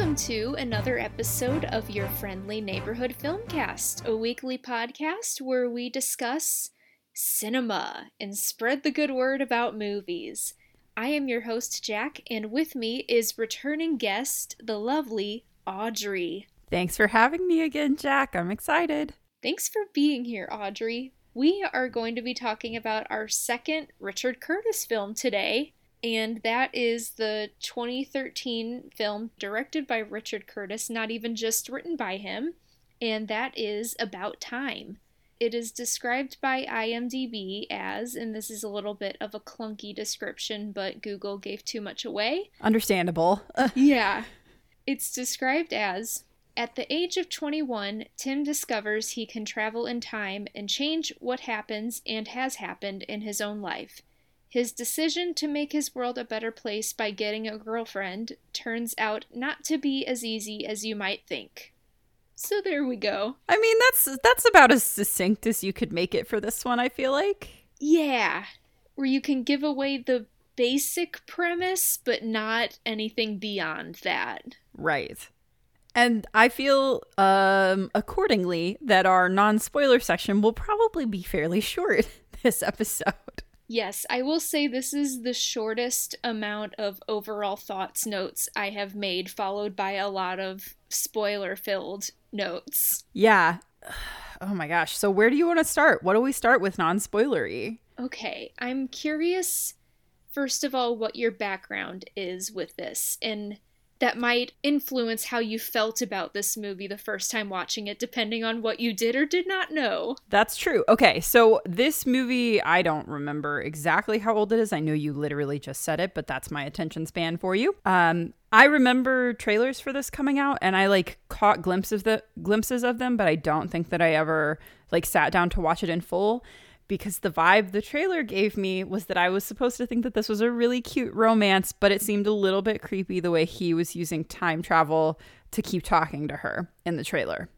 welcome to another episode of your friendly neighborhood filmcast, a weekly podcast where we discuss cinema and spread the good word about movies. I am your host, Jack, and with me is returning guest, the lovely Audrey. Thanks for having me again, Jack. I'm excited. Thanks for being here, Audrey. We are going to be talking about our second Richard Curtis film today, and that is the 2013 film directed by Richard Curtis, not even just written by him, and that is About Time. It is described by IMDb as, and this is a little bit of a clunky description, but Google gave too much away. Understandable. yeah. It's described as At the age of 21, Tim discovers he can travel in time and change what happens and has happened in his own life. His decision to make his world a better place by getting a girlfriend turns out not to be as easy as you might think. So there we go. I mean, that's that's about as succinct as you could make it for this one, I feel like. Yeah, where you can give away the basic premise but not anything beyond that. Right. And I feel um accordingly that our non-spoiler section will probably be fairly short this episode. Yes, I will say this is the shortest amount of overall thoughts notes I have made, followed by a lot of spoiler filled notes. Yeah. Oh my gosh. So where do you want to start? What do we start with non-spoilery? Okay, I'm curious first of all what your background is with this and that might influence how you felt about this movie the first time watching it, depending on what you did or did not know. That's true. Okay, so this movie, I don't remember exactly how old it is. I know you literally just said it, but that's my attention span for you. Um, I remember trailers for this coming out, and I like caught glimpses of the glimpses of them, but I don't think that I ever like sat down to watch it in full because the vibe the trailer gave me was that I was supposed to think that this was a really cute romance, but it seemed a little bit creepy the way he was using time travel to keep talking to her in the trailer.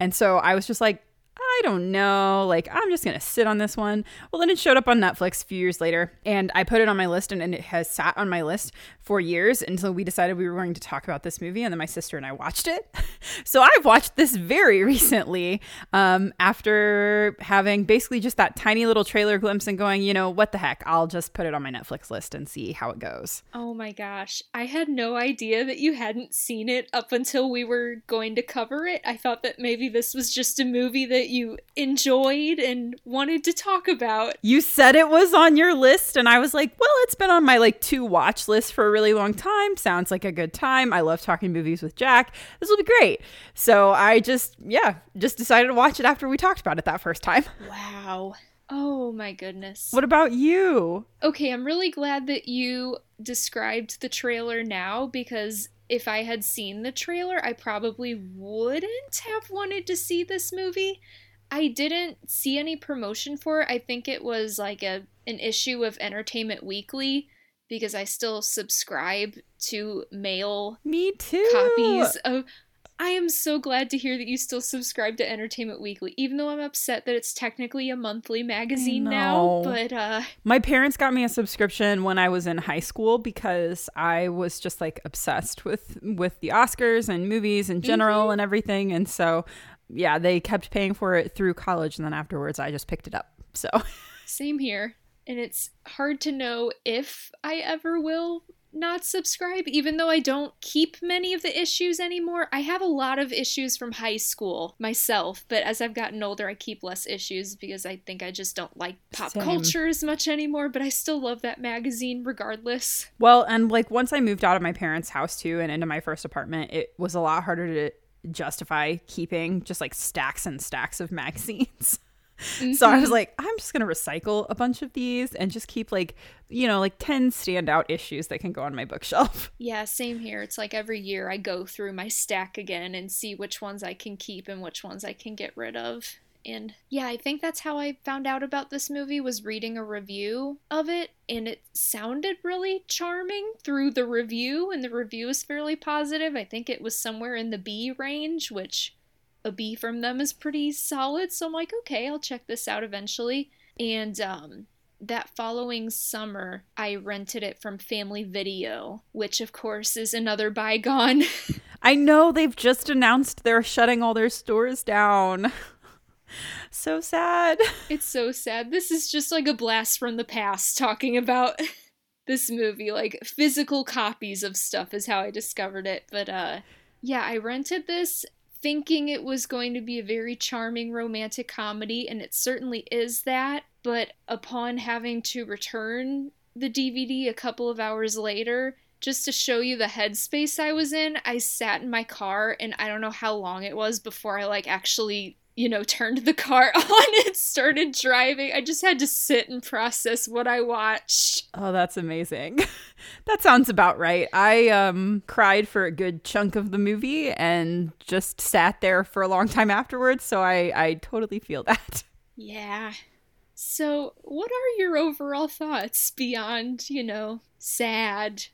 And so I was just like, I don't know. Like, I'm just going to sit on this one. Well, then it showed up on Netflix a few years later, and I put it on my list, and, and, it has sat on my list for years until we decided we were going to talk about this movie. And then my sister and I watched it. so I've watched this very recently um, after having basically just that tiny little trailer glimpse and going, you know, what the heck? I'll just put it on my Netflix list and see how it goes. Oh my gosh. I had no idea that you hadn't seen it up until we were going to cover it. I thought that maybe this was just a movie that you enjoyed and wanted to talk about. You said it was on your list, and I was like, well, it's been on my like two watch list for a really long time. Sounds like a good time. I love talking movies with Jack. This will be great. So I just, yeah, just decided to watch it after we talked about it that first time. Wow. Oh my goodness. What about you? Okay, I'm really glad that you described the trailer now because if I had seen the trailer, I probably wouldn't have wanted to see this movie. I didn't see any promotion for it. I think it was like a an issue of Entertainment Weekly because I still subscribe to mail me too copies of I am so glad to hear that you still subscribe to Entertainment Weekly, even though I'm upset that it's technically a monthly magazine now. But uh my parents got me a subscription when I was in high school because I was just like obsessed with with the Oscars and movies in general mm-hmm. and everything. And so yeah, they kept paying for it through college, and then afterwards, I just picked it up. So, same here. And it's hard to know if I ever will not subscribe, even though I don't keep many of the issues anymore. I have a lot of issues from high school myself, but as I've gotten older, I keep less issues because I think I just don't like pop Same. culture as much anymore, but I still love that magazine regardless. Well, and like once I moved out of my parents' house too and into my first apartment, it was a lot harder to justify keeping just like stacks and stacks of magazines. Mm-hmm. So I was mm-hmm. like, I'm just going to recycle a bunch of these and just keep like, you know, like 10 standout issues that can go on my bookshelf. Yeah, same here. It's like every year I go through my stack again and see which ones I can keep and which ones I can get rid of. And yeah, I think that's how I found out about this movie was reading a review of it and it sounded really charming through the review and the review is fairly positive. I think it was somewhere in the B range, which a B from them is pretty solid. So I'm like, okay, I'll check this out eventually. And um that following summer, I rented it from Family Video, which of course is another bygone. I know they've just announced they're shutting all their stores down. so sad. It's so sad. This is just like a blast from the past talking about this movie. Like physical copies of stuff is how I discovered it. But uh yeah, I rented this thinking it was going to be a very charming romantic comedy, and it certainly is that. But upon having to return the DVD a couple of hours later, just to show you the headspace I was in, I sat in my car and I don't know how long it was before I like actually, you know, turned the car on and started driving. I just had to sit and process what I watched. Oh, that's amazing. that sounds about right. I um cried for a good chunk of the movie and just sat there for a long time afterwards, so I I totally feel that. Yeah. So, what are your overall thoughts beyond, you know, sad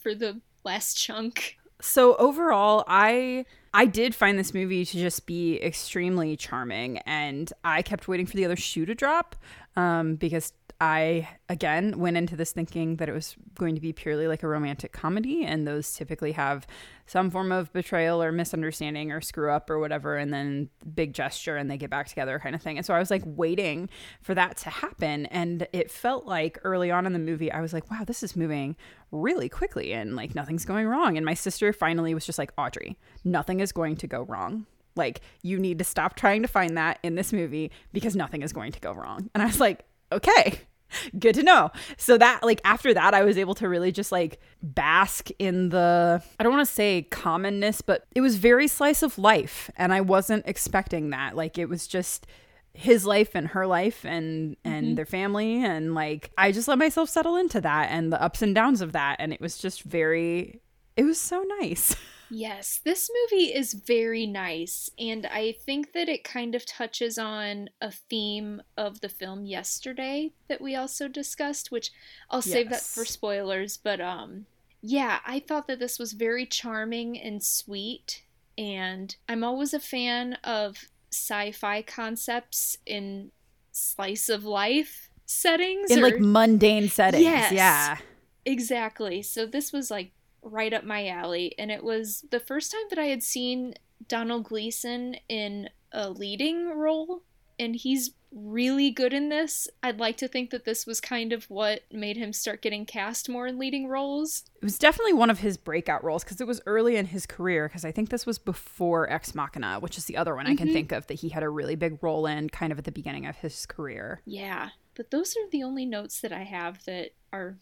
for the last chunk? So overall, I I did find this movie to just be extremely charming, and I kept waiting for the other shoe to drop um, because I again went into this thinking that it was going to be purely like a romantic comedy, and those typically have some form of betrayal or misunderstanding or screw up or whatever, and then big gesture and they get back together kind of thing. And so I was like waiting for that to happen, and it felt like early on in the movie, I was like, wow, this is moving really quickly, and like nothing's going wrong. And my sister finally was just like, Audrey, nothing is going to go wrong. Like, you need to stop trying to find that in this movie because nothing is going to go wrong. And I was like, okay good to know. So that like after that i was able to really just like bask in the i don't want to say commonness but it was very slice of life. And i wasn't expecting that. Like it was just his life and her life and and mm-hmm. their family. And like i just let myself settle into that and the ups and downs of that. And it was just very it was so nice Yes, this movie is very nice, and I think that it kind of touches on a theme of the film yesterday that we also discussed, which I'll yes. save that for spoilers, but um yeah, I thought that this was very charming and sweet, and I'm always a fan of sci-fi concepts in slice of life settings in or, like mundane settings. Yes, yeah. Exactly. So this was like right up my alley. And it was the first time that I had seen Domhnall Gleeson in a leading role, and he's really good in this. I'd like to think that this was kind of what made him start getting cast more in leading roles. It was definitely one of his breakout roles because it was early in his career. Because I think this was before Ex Machina, which is the other one mm-hmm. I can mm-hmm. think of that he had a really big role in kind of at the beginning of his career. Yeah. But those are the only notes that I have that are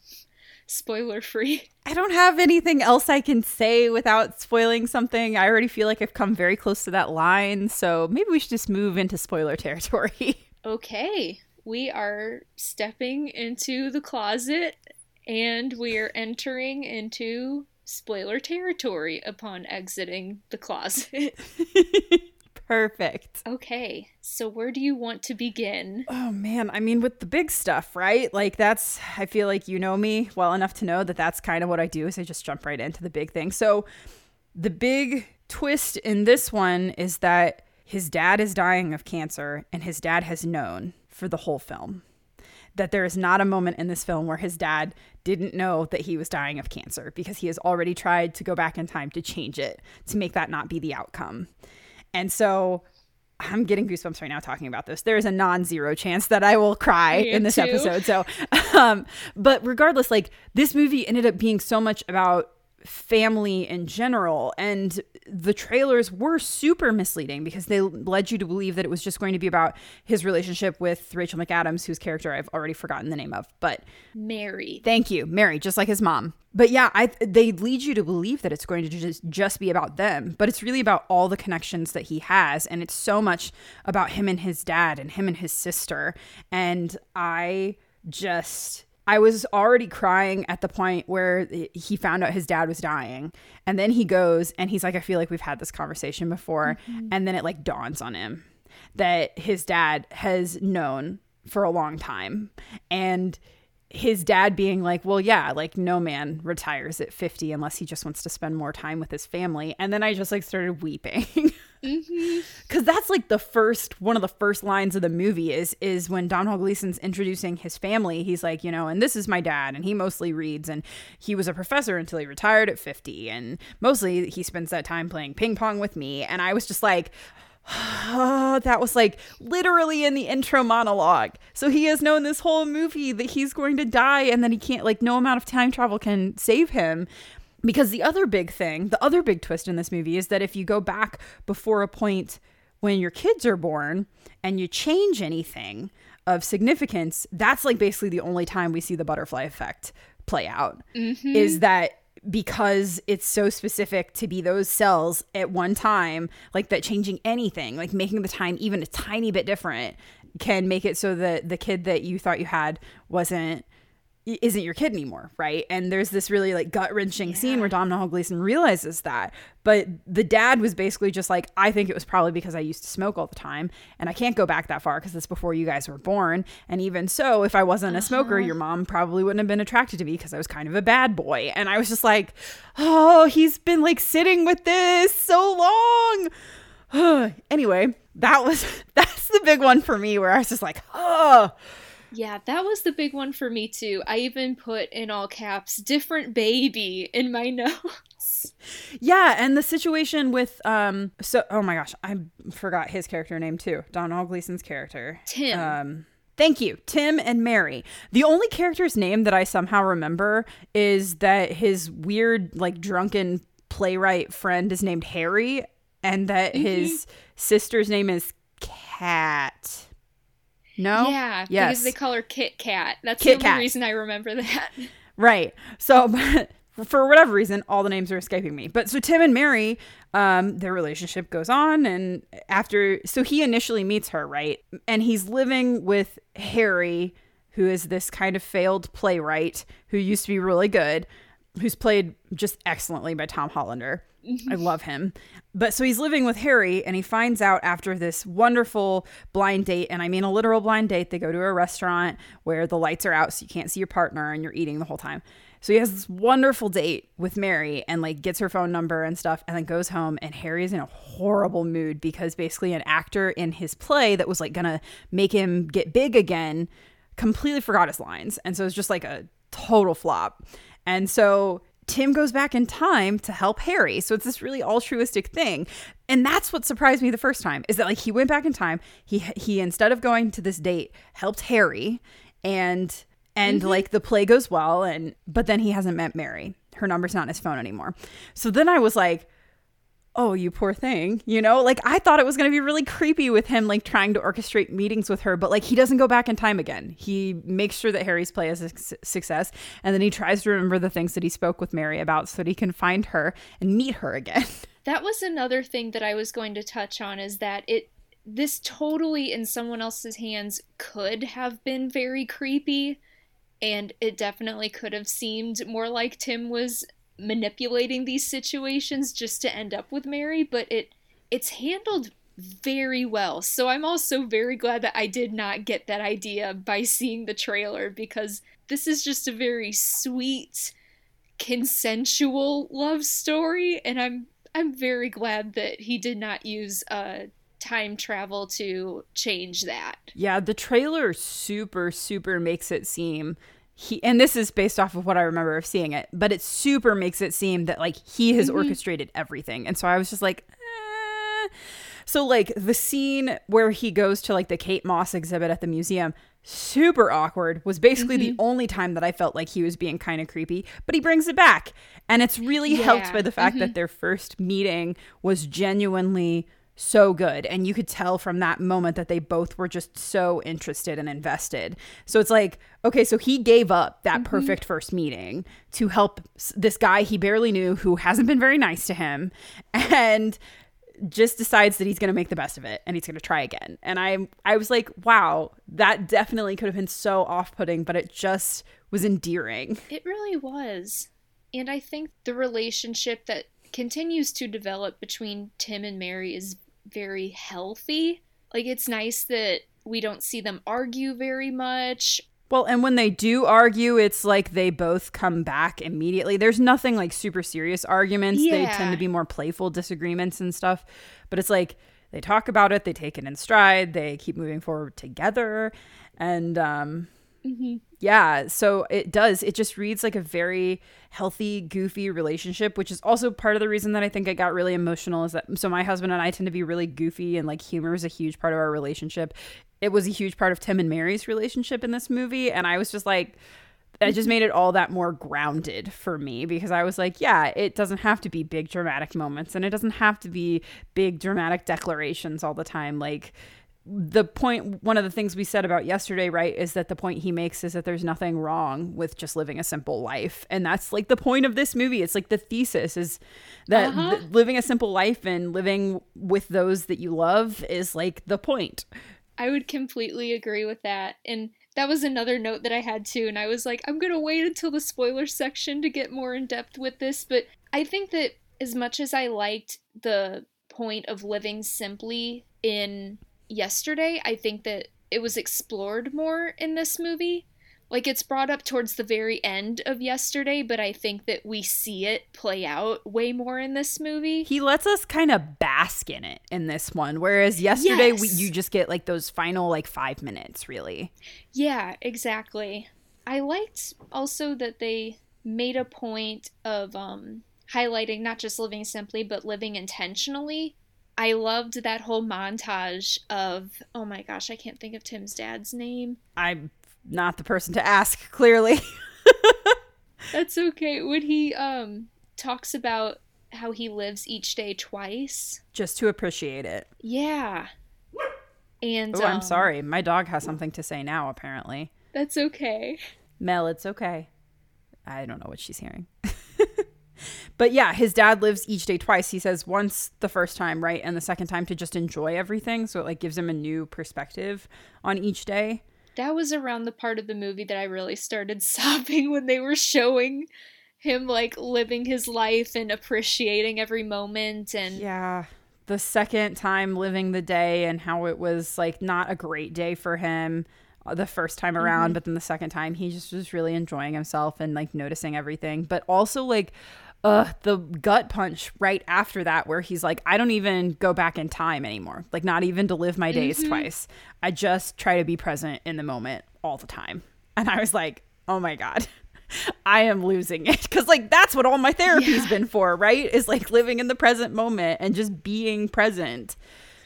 spoiler free. I don't have anything else I can say without spoiling something. I already feel like I've come very close to that line, so maybe we should just move into spoiler territory. okay, we are stepping into the closet and we are entering into spoiler territory upon exiting the closet. Perfect. Okay, so where do you want to begin? Oh man, I mean, with the big stuff, right? Like, that's, I feel like you know me well enough to know that that's kind of what I do is I just jump right into the big thing. So, the big twist in this one is that his dad is dying of cancer and his dad has known for the whole film that there is not a moment in this film where his dad didn't know that he was dying of cancer because he has already tried to go back in time to change it to make that not be the outcome. And so I'm getting goosebumps right now talking about this. There is a non-zero chance that I will cry Me in this too. episode. So, um, but regardless, like this movie ended up being so much about family in general. And the trailers were super misleading because they led you to believe that it was just going to be about his relationship with Rachel McAdams, whose character I've already forgotten the name of. But Mary. Thank you. Mary, just like his mom. But yeah, I they lead you to believe that it's going to just just be about them, but it's really about all the connections that he has and it's so much about him and his dad and him and his sister. And I just I was already crying at the point where he found out his dad was dying. And then he goes and he's like, I feel like we've had this conversation before. Mm-hmm. And then it like dawns on him that his dad has known for a long time. And his dad being like, well, yeah, like no man retires at 50 unless he just wants to spend more time with his family. And then I just like started weeping. Mm-hmm. That's like the first one of the first lines of the movie is is when Domhnall Gleeson's introducing his family. He's like, you know, and this is my dad, and he mostly reads, and he was a professor until he retired at fifty, and mostly he spends that time playing ping pong with me. And I was just like, oh, that was like literally in the intro monologue. So he has known this whole movie that he's going to die, and then he can't like no amount of time travel can save him. Because the other big thing, the other big twist in this movie is that if you go back before a point when your kids are born and you change anything of significance, that's like basically the only time we see the butterfly effect play out. Mm-hmm. Is that because it's so specific to be those cells at one time, like that changing anything, like making the time even a tiny bit different, can make it so that the kid that you thought you had wasn't isn't your kid anymore, right? And there's this really like gut wrenching yeah. scene where Domhnall Gleeson realizes that. But the dad was basically just like, I think it was probably because I used to smoke all the time, and I can't go back that far because it's before you guys were born. And even so, if I wasn't uh-huh. a smoker, uh-huh. your mom probably wouldn't have been attracted to me because I was kind of a bad boy. And I was just like, oh, he's been like sitting with this so long. anyway, that was that's the big one for me where I was just like, oh yeah, that was the big one for me too. I even put in all caps different baby in my notes. Yeah, and the situation with um so oh my gosh, I forgot his character name too. Domhnall Gleeson's character. Tim. Um Thank you. Tim and Mary. The only character's name that I somehow remember is that his weird like drunken playwright friend is named Harry and that mm-hmm. his sister's name is Kat. No. Yeah. Yes. Because they call her Kit Kat. That's Kit the only Kat. reason I remember that. Right. So, for whatever reason, all the names are escaping me. But so Tim and Mary, um, their relationship goes on, and after, so he initially meets her, right, and he's living with Harry, who is this kind of failed playwright who used to be really good, who's played just excellently by Tom Hollander. Mm-hmm. I love him. But so he's living with Harry and he finds out after this wonderful blind date, and I mean a literal blind date. They go to a restaurant where the lights are out so you can't see your partner and you're eating the whole time. So he has this wonderful date with Mary and like gets her phone number and stuff and then goes home and Harry is in a horrible mood because basically an actor in his play that was like gonna make him get big again completely forgot his lines. And so it's just like a total flop. And so Tim goes back in time to help Harry. So it's this really altruistic thing. And that's what surprised me the first time is that like he went back in time. He he instead of going to this date helped Harry and and mm-hmm. like the play goes well and but then he hasn't met Mary. Her number's not in his phone anymore. So then I was like oh, you poor thing, you know? Like I thought it was going to be really creepy with him like trying to orchestrate meetings with her, but like he doesn't go back in time again. He makes sure that Harry's play is a success and then he tries to remember the things that he spoke with Mary about so that he can find her and meet her again. That was another thing that I was going to touch on is that it this totally in someone else's hands could have been very creepy and it definitely could have seemed more like Tim was manipulating these situations just to end up with Mary, but it it's handled very well. So I'm also very glad that I did not get that idea by seeing the trailer because this is just a very sweet consensual love story and I'm I'm very glad that he did not use uh time travel to change that. Yeah, the trailer super super makes it seem he and this is based off of what I remember of seeing it, but it super makes it seem that like he has mm-hmm. orchestrated everything. And so I was just like, eh. so like the scene where he goes to like the Kate Moss exhibit at the museum, super awkward, was basically mm-hmm. the only time that I felt like he was being kind of creepy, but he brings it back. And it's really yeah. helped by the fact mm-hmm. that their first meeting was genuinely so good. And you could tell from that moment that they both were just so interested and invested. So it's like, okay, so he gave up that mm-hmm. perfect first meeting to help this guy he barely knew who hasn't been very nice to him and just decides that he's going to make the best of it and he's going to try again. And I I was like, wow, that definitely could have been so off-putting, but it just was endearing. It really was. And I think the relationship that continues to develop between Tim and Mary is very healthy. Like it's nice that we don't see them argue very much Well, and when they do argue, it's like they both come back immediately. There's nothing like super serious arguments. They tend to be more playful disagreements and stuff. But it's like they talk about it, they take it in stride, they keep moving forward together. And um Mm-hmm. yeah, so it does. It just reads like a very healthy, goofy relationship, which is also part of the reason that I think I got really emotional. Is that so my husband and I tend to be really goofy, and like humor is a huge part of our relationship. It was a huge part of Tim and Mary's relationship in this movie, and I was just like, it just made it all that more grounded for me because I was like, yeah, it doesn't have to be big dramatic moments, and it doesn't have to be big dramatic declarations all the time, like the point one of the things we said about yesterday right is that the point he makes is that there's nothing wrong with just living a simple life and that's like the point of this movie it's like the thesis is that Uh-huh. th- living a simple life and living with those that you love is like the point I would completely agree with that. And that was another note that I had too. And I was like, I'm going to wait until the spoiler section to get more in depth with this. But I think that as much as I liked the point of living simply in yesterday, I think that it was explored more in this movie. Like it's brought up towards the very end of yesterday, but I think that we see it play out way more in this movie. he lets us kind of bask in it in this one whereas yesterday we, you just get like those final like five minutes really Yeah, exactly. I liked also that they made a point of um, highlighting not just living simply, but living intentionally. I loved that whole montage of, oh my gosh, I can't think of Tim's dad's name. i'm not the person to ask clearly That's okay. When he um, talks about how he lives each day twice. just to appreciate it Yeah. And oh i'm um, sorry my dog has something to say now apparently That's okay. Mel, it's okay. I don't know what she's hearing. but yeah, his dad lives each day twice. He says once the first time, right? And the second time to just enjoy everything. So it like gives him a new perspective on each day. That was around the part of the movie that I really started sobbing when they were showing him like living his life and appreciating every moment and Yeah. The second time living the day and how it was like not a great day for him uh, the first time around, but then the second time he just was really enjoying himself and like noticing everything. But also like uh the gut punch right after that where he's like I don't even go back in time anymore. Like not even to live my days twice. I just try to be present in the moment all the time. And I was like, "Oh my god." I am losing it cuz like that's what all my therapy's Yeah. been for, right? Is like living in the present moment and just being present.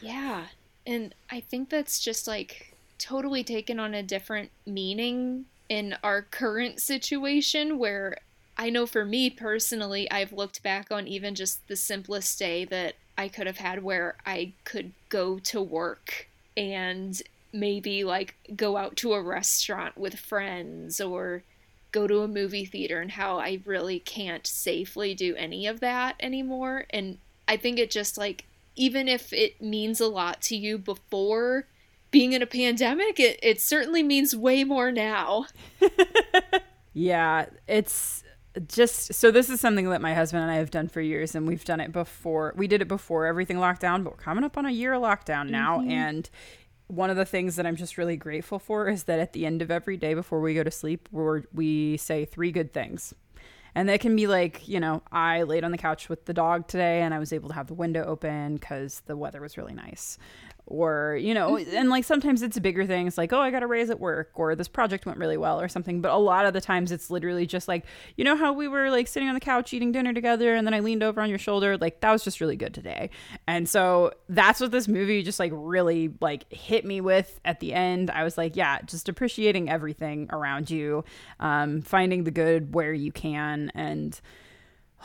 yeah. And I think that's just like totally taken on a different meaning in our current situation where I know for me personally, I've looked back on even just the simplest day that I could have had where I could go to work and maybe like go out to a restaurant with friends or go to a movie theater and how I really can't safely do any of that anymore. And I think it just like, even if it means a lot to you before being in a pandemic, it, it certainly means way more now. Yeah, it's just so this is something that my husband and I have done for years and we've done it before. We did it before everything locked down, but we're coming up on a year of lockdown now mm-hmm. and one of the things that I'm just really grateful for is that at the end of every day before we go to sleep, we we say three good things. And that can be like, you know, I laid on the couch with the dog today and I was able to have the window open because the weather was really nice. Or, you know, and like sometimes it's bigger things like, oh, I got a raise at work or this project went really well or something. But a lot of the times it's literally just like, you know, how we were like sitting on the couch eating dinner together and then I leaned over on your shoulder. Like that was just really good today. And so that's what this movie just like really like hit me with at the end. I was like, yeah, just appreciating everything around you, um, finding the good where you can. And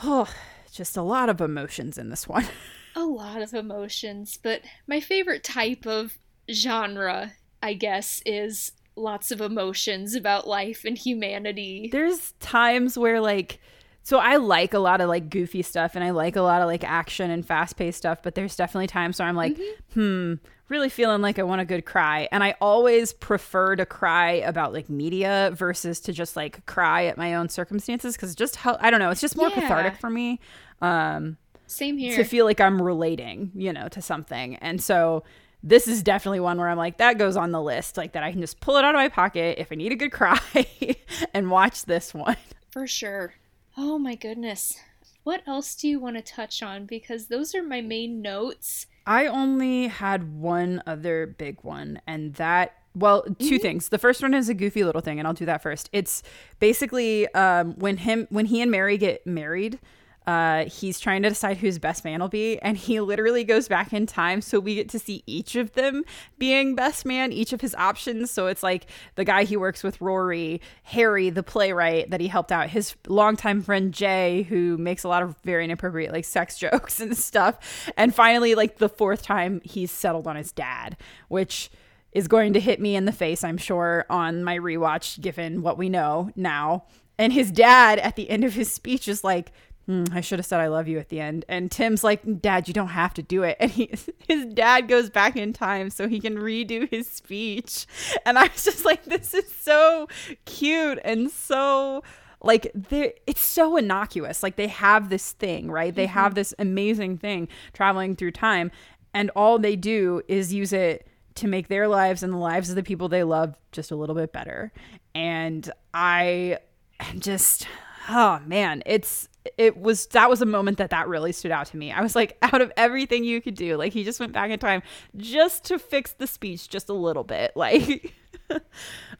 oh, just a lot of emotions in this one. A lot of emotions, but my favorite type of genre, I guess, is lots of emotions about life and humanity. There's times where like so I like a lot of like goofy stuff and I like a lot of like action and fast paced stuff, but there's definitely times where I'm like, hmm, really feeling like I want a good cry. And I always prefer to cry about like media versus to just like cry at my own circumstances because just how I don't know, it's just more Yeah. cathartic for me. Um Same here. to feel like I'm relating, you know, to something. And so this is definitely one where I'm like, that goes on the list, like that I can just pull it out of my pocket if I need a good cry and watch this one. For sure. Oh my goodness. What else do you want to touch on? Because those are my main notes. I only had one other big one, and that well, 2 mm-hmm. things. The first one is a goofy little thing, and I'll do that first. It's basically um, when him when he and Mary get married, uh, he's trying to decide who his best man will be, and he literally goes back in time so we get to see each of them being best man, each of his options. So it's like the guy he works with, Rory, Harry, the playwright that he helped out, his longtime friend Jay, who makes a lot of very inappropriate like sex jokes and stuff, and finally, like the fourth time, he's settled on his dad, which is going to hit me in the face, I'm sure, on my rewatch, given what we know now. And his dad at the end of his speech is like, Mm, I should have said I love you at the end. And Tim's like, Dad, you don't have to do it. And he, his dad goes back in time so he can redo his speech. And I was just like, this is so cute and so like it's so innocuous. Like they have this thing, right? They mm-hmm. have this amazing thing traveling through time. And all they do is use it to make their lives and the lives of the people they love just a little bit better. And I am just, oh man, it's it was that was a moment that that really stood out to me. I was like, out of everything you could do, like he just went back in time just to fix the speech just a little bit, like.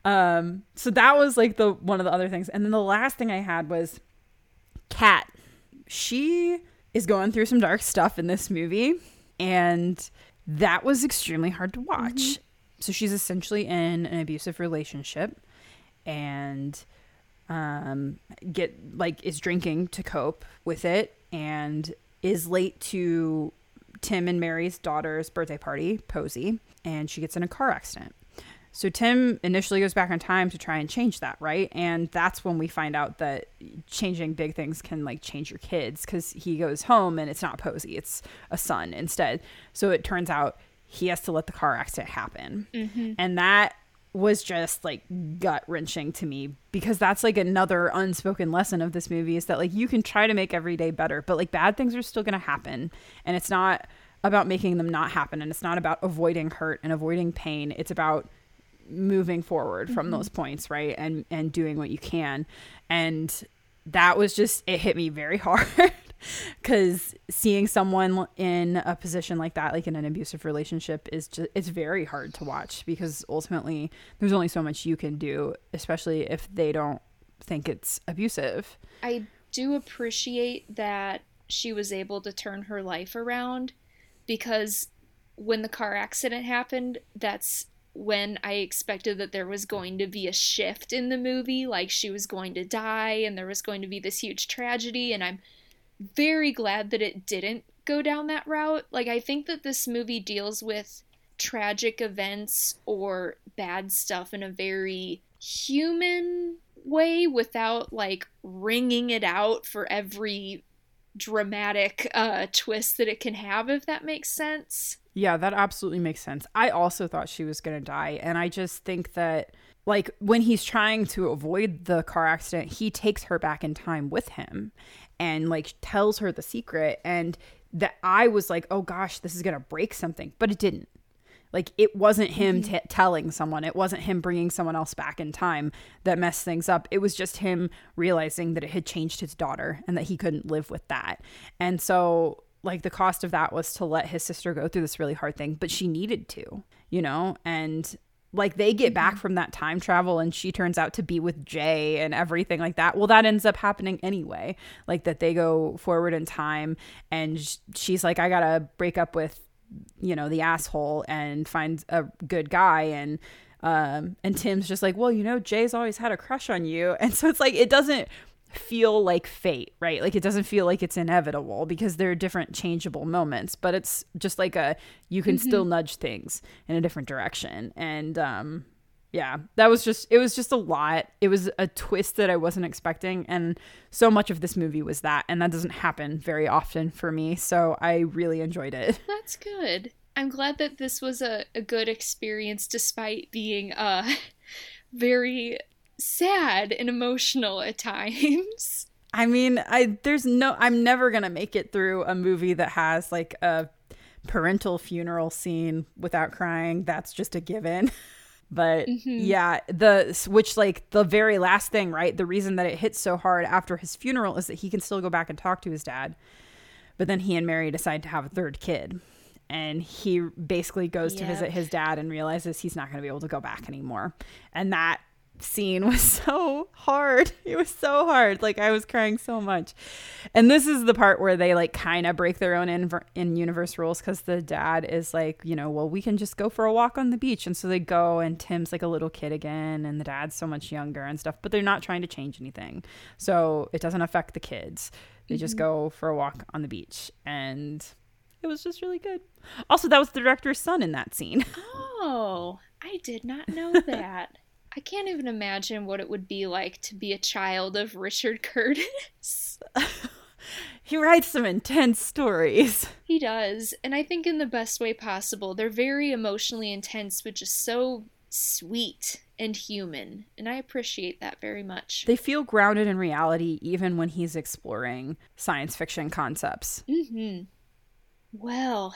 um, so that was like the one of the other things, and then the last thing I had was Kat. She is going through some dark stuff in this movie, and that was extremely hard to watch. Mm-hmm. So she's essentially in an abusive relationship, and um, get like is drinking to cope with it and is late to Tim and Mary's daughter's birthday party, Posy, and she gets in a car accident. So Tim initially goes back in time to try and change that, right? And that's when we find out that changing big things can like change your kids because he goes home and it's not Posy, it's a son instead. So it turns out he has to let the car accident happen. Mm-hmm. And that was just like gut wrenching to me because that's like another unspoken lesson of this movie is that like you can try to make every day better, but like bad things are still going to happen. And it's not about making them not happen. And it's not about avoiding hurt and avoiding pain. It's about moving forward from mm-hmm. those points, right? And, and doing what you can. And that was just, it hit me very hard because seeing someone in a position like that like in an abusive relationship is just it's very hard to watch because ultimately there's only so much you can do especially if they don't think it's abusive i do appreciate that she was able to turn her life around because when the car accident happened that's when I expected that there was going to be a shift in the movie, like she was going to die and there was going to be this huge tragedy. And I'm very glad that it didn't go down that route. Like, I think that this movie deals with tragic events or bad stuff in a very human way without like wringing it out for every dramatic uh twist that it can have if that makes sense. Yeah, that absolutely makes sense. I also thought she was going to die and I just think that like when he's trying to avoid the car accident, he takes her back in time with him and like tells her the secret and that I was like, "Oh gosh, this is going to break something." But it didn't. Like it wasn't him mm-hmm. t- telling someone, it wasn't him bringing someone else back in time that messed things up. It was just him realizing that it had changed his daughter and that he couldn't live with that. And so like the cost of that was to let his sister go through this really hard thing, but she needed to, you know? And like they get back mm-hmm. from that time travel and she turns out to be with Jay and everything like that. Well, that ends up happening anyway. Like that they go forward in time and she's like I got to break up with you know the asshole and find a good guy and um and Tim's just like, "Well, you know, Jay's always had a crush on you." And so it's like it doesn't feel like fate, right? Like it doesn't feel like it's inevitable because there are different changeable moments, but it's just like a you can mm-hmm. still nudge things in a different direction. And um yeah, that was just it was just a lot. It was a twist that I wasn't expecting and so much of this movie was that and that doesn't happen very often for me, so I really enjoyed it. That's good. I'm glad that this was a, a good experience despite being uh very sad and emotional at times. I mean, I there's no I'm never going to make it through a movie that has like a parental funeral scene without crying. That's just a given. But mm-hmm. yeah, the which like the very last thing, right? The reason that it hits so hard after his funeral is that he can still go back and talk to his dad. But then he and Mary decide to have a third kid. And he basically goes yep. to visit his dad and realizes he's not going to be able to go back anymore. And that scene was so hard. It was so hard. Like I was crying so much. And this is the part where they like kind of break their own in, in universe rules cuz the dad is like, you know, well we can just go for a walk on the beach and so they go and Tim's like a little kid again and the dad's so much younger and stuff, but they're not trying to change anything. So it doesn't affect the kids. They mm-hmm. just go for a walk on the beach and it was just really good. Also, that was the director's son in that scene. Oh, I did not know that. I can't even imagine what it would be like to be a child of Richard Curtis. he writes some intense stories. He does, and I think in the best way possible. They're very emotionally intense, but just so sweet and human, and I appreciate that very much. They feel grounded in reality even when he's exploring science fiction concepts. Mhm. Well,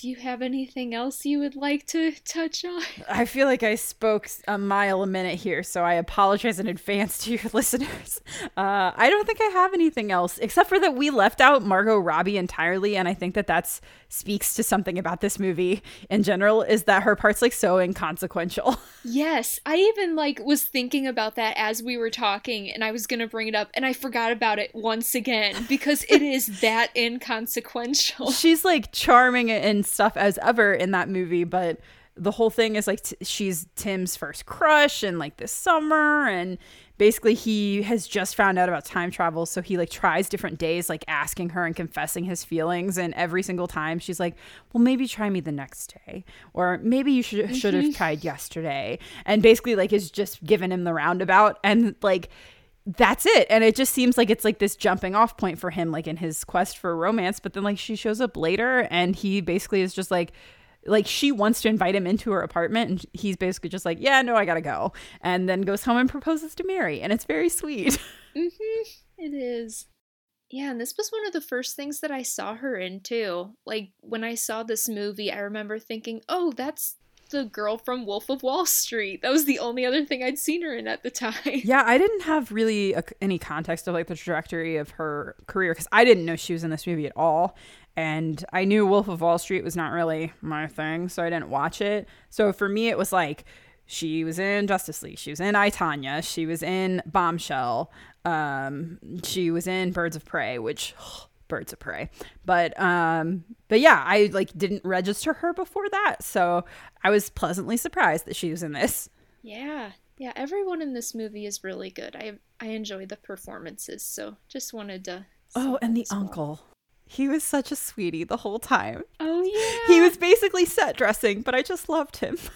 do you have anything else you would like to touch on? I feel like I spoke a mile a minute here, so I apologize in advance to your listeners. Uh, I don't think I have anything else except for that we left out Margot Robbie entirely, and I think that that speaks to something about this movie in general. Is that her part's like so inconsequential? Yes, I even like was thinking about that as we were talking, and I was gonna bring it up, and I forgot about it once again because it is that inconsequential. She's like charming and stuff as ever in that movie, but the whole thing is like t- she's Tim's first crush and like this summer and basically he has just found out about time travel so he like tries different days like asking her and confessing his feelings and every single time she's like well maybe try me the next day or maybe you should should have mm-hmm. tried yesterday and basically like is just giving him the roundabout and like that's it. And it just seems like it's like this jumping off point for him like in his quest for romance. But then like she shows up later and he basically is just like like she wants to invite him into her apartment and he's basically just like yeah no i gotta go. And then goes home and proposes to mary. And it's very sweet. Mm-hmm. it is. Yeah and this was one of the first things that i saw her in too like when i saw this movie i remember thinking oh that's the girl from Wolf of Wall Street. That was the only other thing I'd seen her in at the time. Yeah, I didn't have really a, any context of like the trajectory of her career because I didn't know she was in this movie at all. And I knew Wolf of Wall Street was not really my thing, so I didn't watch it. So for me, it was like she was in Justice League, she was in I, Tonya, she was in Bombshell, um, she was in Birds of Prey, which birds of prey. But um but yeah i like didn't register her before that. So i was pleasantly surprised that she was in this. Yeah. Yeah everyone in this movie is really good. I i enjoy the performances so just wanted to oh and the well. uncle. He was such a sweetie the whole time. Oh yeah. he was basically set dressing but i just loved him.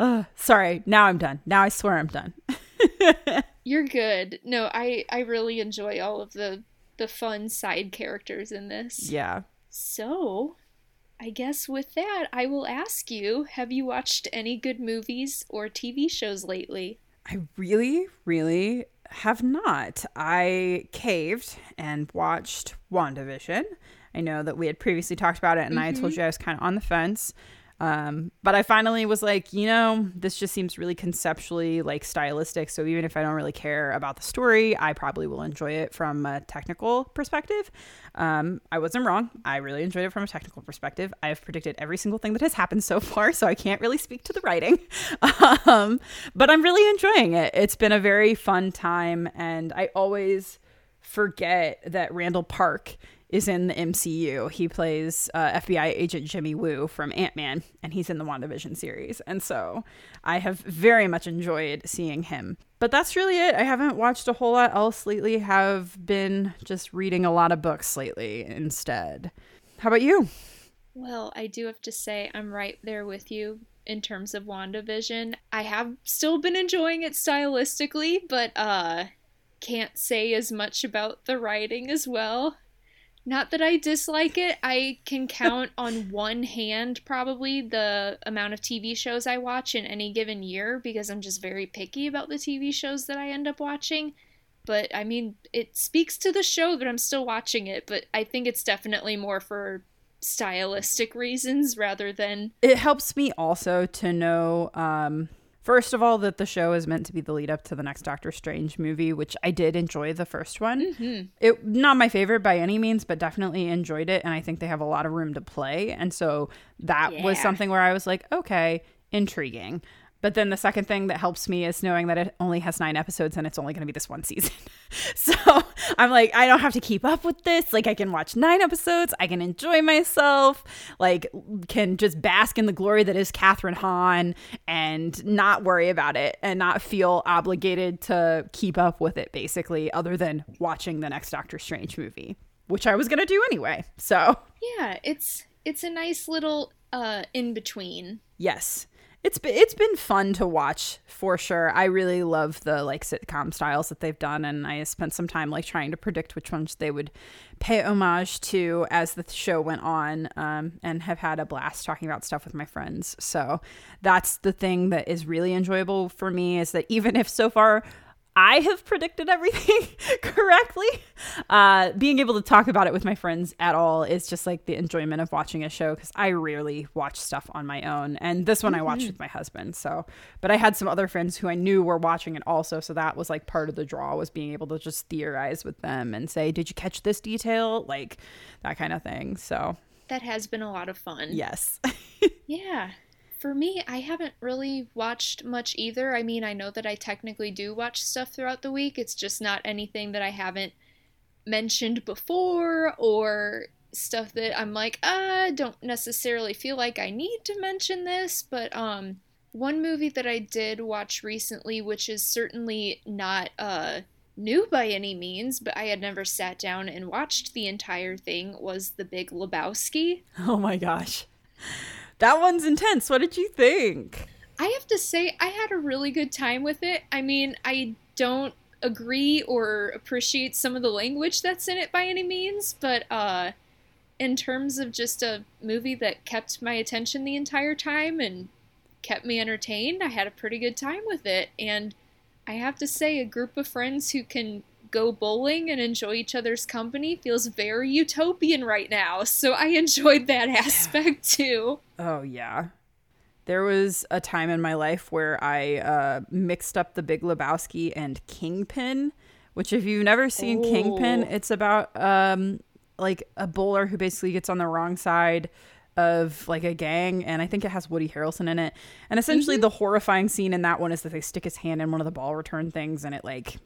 Uh, sorry. Now i'm done. Now i swear i'm done. You're good. No i i really enjoy all of the the fun side characters in this. Yeah. So, I guess with that, I will ask you have you watched any good movies or TV shows lately? I really, really have not. I caved and watched WandaVision. I know that we had previously talked about it, and mm-hmm. I told you I was kind of on the fence. Um, but I finally was like, you know, this just seems really conceptually like stylistic. So even if I don't really care about the story, I probably will enjoy it from a technical perspective. Um, I wasn't wrong. I really enjoyed it from a technical perspective. I have predicted every single thing that has happened so far, so I can't really speak to the writing. um, but I'm really enjoying it. It's been a very fun time, and I always forget that Randall Park is in the MCU. He plays uh, FBI agent Jimmy Woo from Ant Man, and he's in the WandaVision series. And so I have very much enjoyed seeing him. But that's really it. I haven't watched a whole lot else lately, have been just reading a lot of books lately instead. How about you? Well, I do have to say, I'm right there with you in terms of WandaVision. I have still been enjoying it stylistically, but uh can't say as much about the writing as well. Not that I dislike it. I can count on one hand probably the amount of TV shows I watch in any given year because I'm just very picky about the TV shows that I end up watching. But I mean, it speaks to the show that I'm still watching it, but I think it's definitely more for stylistic reasons rather than it helps me also to know um first of all that the show is meant to be the lead up to the next doctor strange movie which i did enjoy the first one. Mm-hmm. it not my favorite by any means but definitely enjoyed it and i think they have a lot of room to play and so that was something where i was like okay intriguing but then the second thing that helps me is knowing that it only has nine episodes and it's only going to be this one season. so I'm like, I don't have to keep up with this. Like, I can watch nine episodes. I can enjoy myself. Like, can just bask in the glory that is Kathryn Hahn and not worry about it and not feel obligated to keep up with it, basically, other than watching the next Doctor Strange movie, which I was going to do anyway. So, yeah, it's it's a nice little uh in between. yes. It's been, it's been fun to watch for sure. I really love the like sitcom styles that they've done and I spent some time like trying to predict which ones they would pay homage to as the show went on um, and have had a blast talking about stuff with my friends. So that's the thing that is really enjoyable for me is that even if so far I have predicted everything correctly. Uh, being able to talk about it with my friends at all is just like the enjoyment of watching a show because I rarely watch stuff on my own. And this one I watched with my husband. So, but I had some other friends who I knew were watching it also. So that was like part of the draw was being able to just theorize with them and say, did you catch this detail? Like that kind of thing. So, That has been a lot of fun. yes. Yeah. For me, I haven't really watched much either. I mean, I know that I technically do watch stuff throughout the week. It's just not anything that I haven't mentioned before or stuff that I'm like, I don't necessarily feel like I need to mention this, but um one movie that I did watch recently which is certainly not uh new by any means, but I had never sat down and watched the entire thing was The Big Lebowski. oh my gosh. That one's intense. What did you think? I have to say, I had a really good time with it. I mean, I don't agree or appreciate some of the language that's in it by any means, but uh, in terms of just a movie that kept my attention the entire time and kept me entertained, I had a pretty good time with it. And I have to say, a group of friends who can go bowling and enjoy each other's company feels very utopian right now. So I enjoyed that aspect too. Oh yeah. There was a time in my life where I uh, mixed up The Big Lebowski and Kingpin, which if you've never seen Kingpin, it's about um, like a bowler who basically gets on the wrong side of like a gang, and I think it has Woody Harrelson in it. And essentially, the horrifying scene in that one is that they stick his hand in one of the ball return things, and it like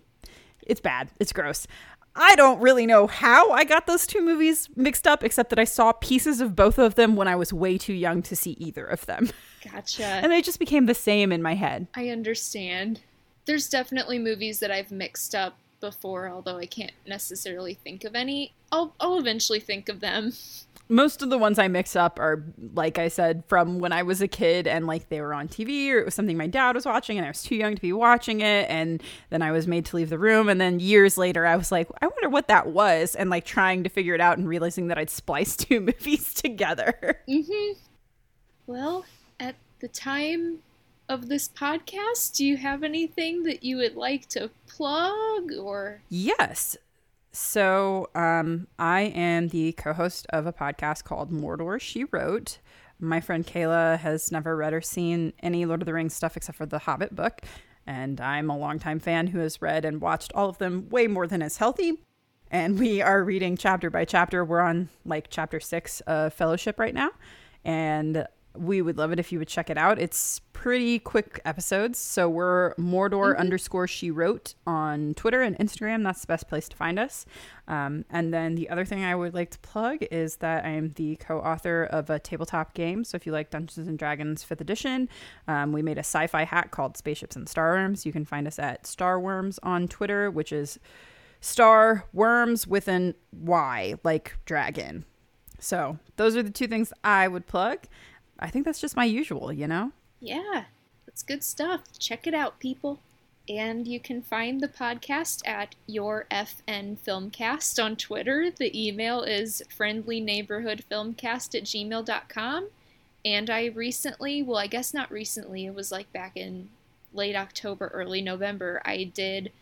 it's bad. It's gross. I don't really know how I got those two movies mixed up, except that I saw pieces of both of them when I was way too young to see either of them. Gotcha. And they just became the same in my head. I understand. There's definitely movies that I've mixed up before, although I can't necessarily think of any. I'll I'll eventually think of them. Most of the ones I mix up are, like I said, from when I was a kid and like they were on TV or it was something my dad was watching and I was too young to be watching it. And then I was made to leave the room. And then years later, I was like, I wonder what that was. And like trying to figure it out and realizing that I'd spliced two movies together. Mhm. Well, at the time of this podcast, do you have anything that you would like to plug or Yes. So, um, I am the co-host of a podcast called Mordor She Wrote. My friend Kayla has never read or seen any Lord of the Rings stuff except for the Hobbit book, and I'm a longtime fan who has read and watched all of them way more than is healthy. And we are reading chapter by chapter. We're on like chapter six of Fellowship right now, and we would love it if you would check it out. It's pretty quick episodes. So we're Mordor underscore she wrote on Twitter and Instagram. That's the best place to find us. Um, and then the other thing I would like to plug is that I am the co author of a tabletop game. So if you like Dungeons and Dragons 5th edition, um, we made a sci fi hack called Spaceships and Starwyrms. You can find us at Starwyrms on Twitter, which is star worms with an Y, like dragon. So those are the two things I would plug. I think that's just my usual, you know? Yeah, that's good stuff. Check it out, people. And you can find the podcast at your FN Filmcast on Twitter. The email is friendlyneighborhoodfilmcast at gmail.com. And I recently, well, I guess not recently, it was like back in late October, early November, I did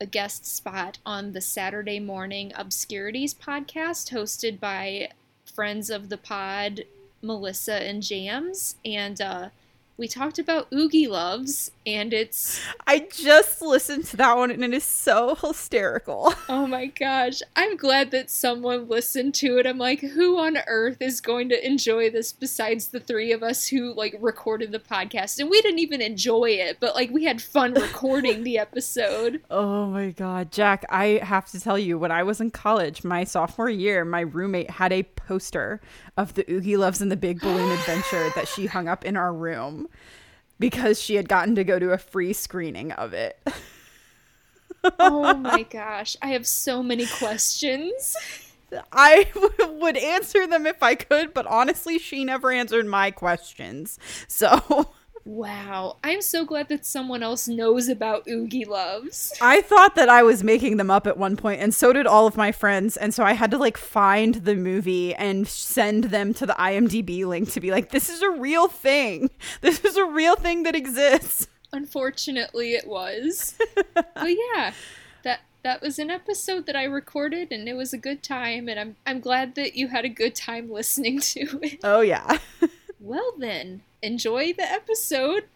a guest spot on the Saturday Morning Obscurities podcast hosted by friends of the pod, Melissa and Jams, and uh, we talked about Oogie Loves, and it's. I just listened to that one and it is so hysterical. Oh my gosh. I'm glad that someone listened to it. I'm like, who on earth is going to enjoy this besides the three of us who, like, recorded the podcast? And we didn't even enjoy it, but, like, we had fun recording the episode. Oh my God. Jacq, I have to tell you, when I was in college, my sophomore year, my roommate had a poster of the Oogie Loves and the Big Balloon Adventure that she hung up in our room because she had gotten to go to a free screening of it. oh my gosh. I have so many questions. I would answer them if I could, but honestly, she never answered my questions. So. Wow. I'm so glad that someone else knows about Oogie Loves. I thought that I was making them up at one point, and so did all of my friends. And so I had to like find the movie and send them to the IMDb link to be like, this is a real thing. This is a real thing that exists. Unfortunately, it was. but yeah, that that was an episode that I recorded, and it was a good time. And I'm I'm glad that you had a good time listening to it. Oh yeah. well then, enjoy the episode.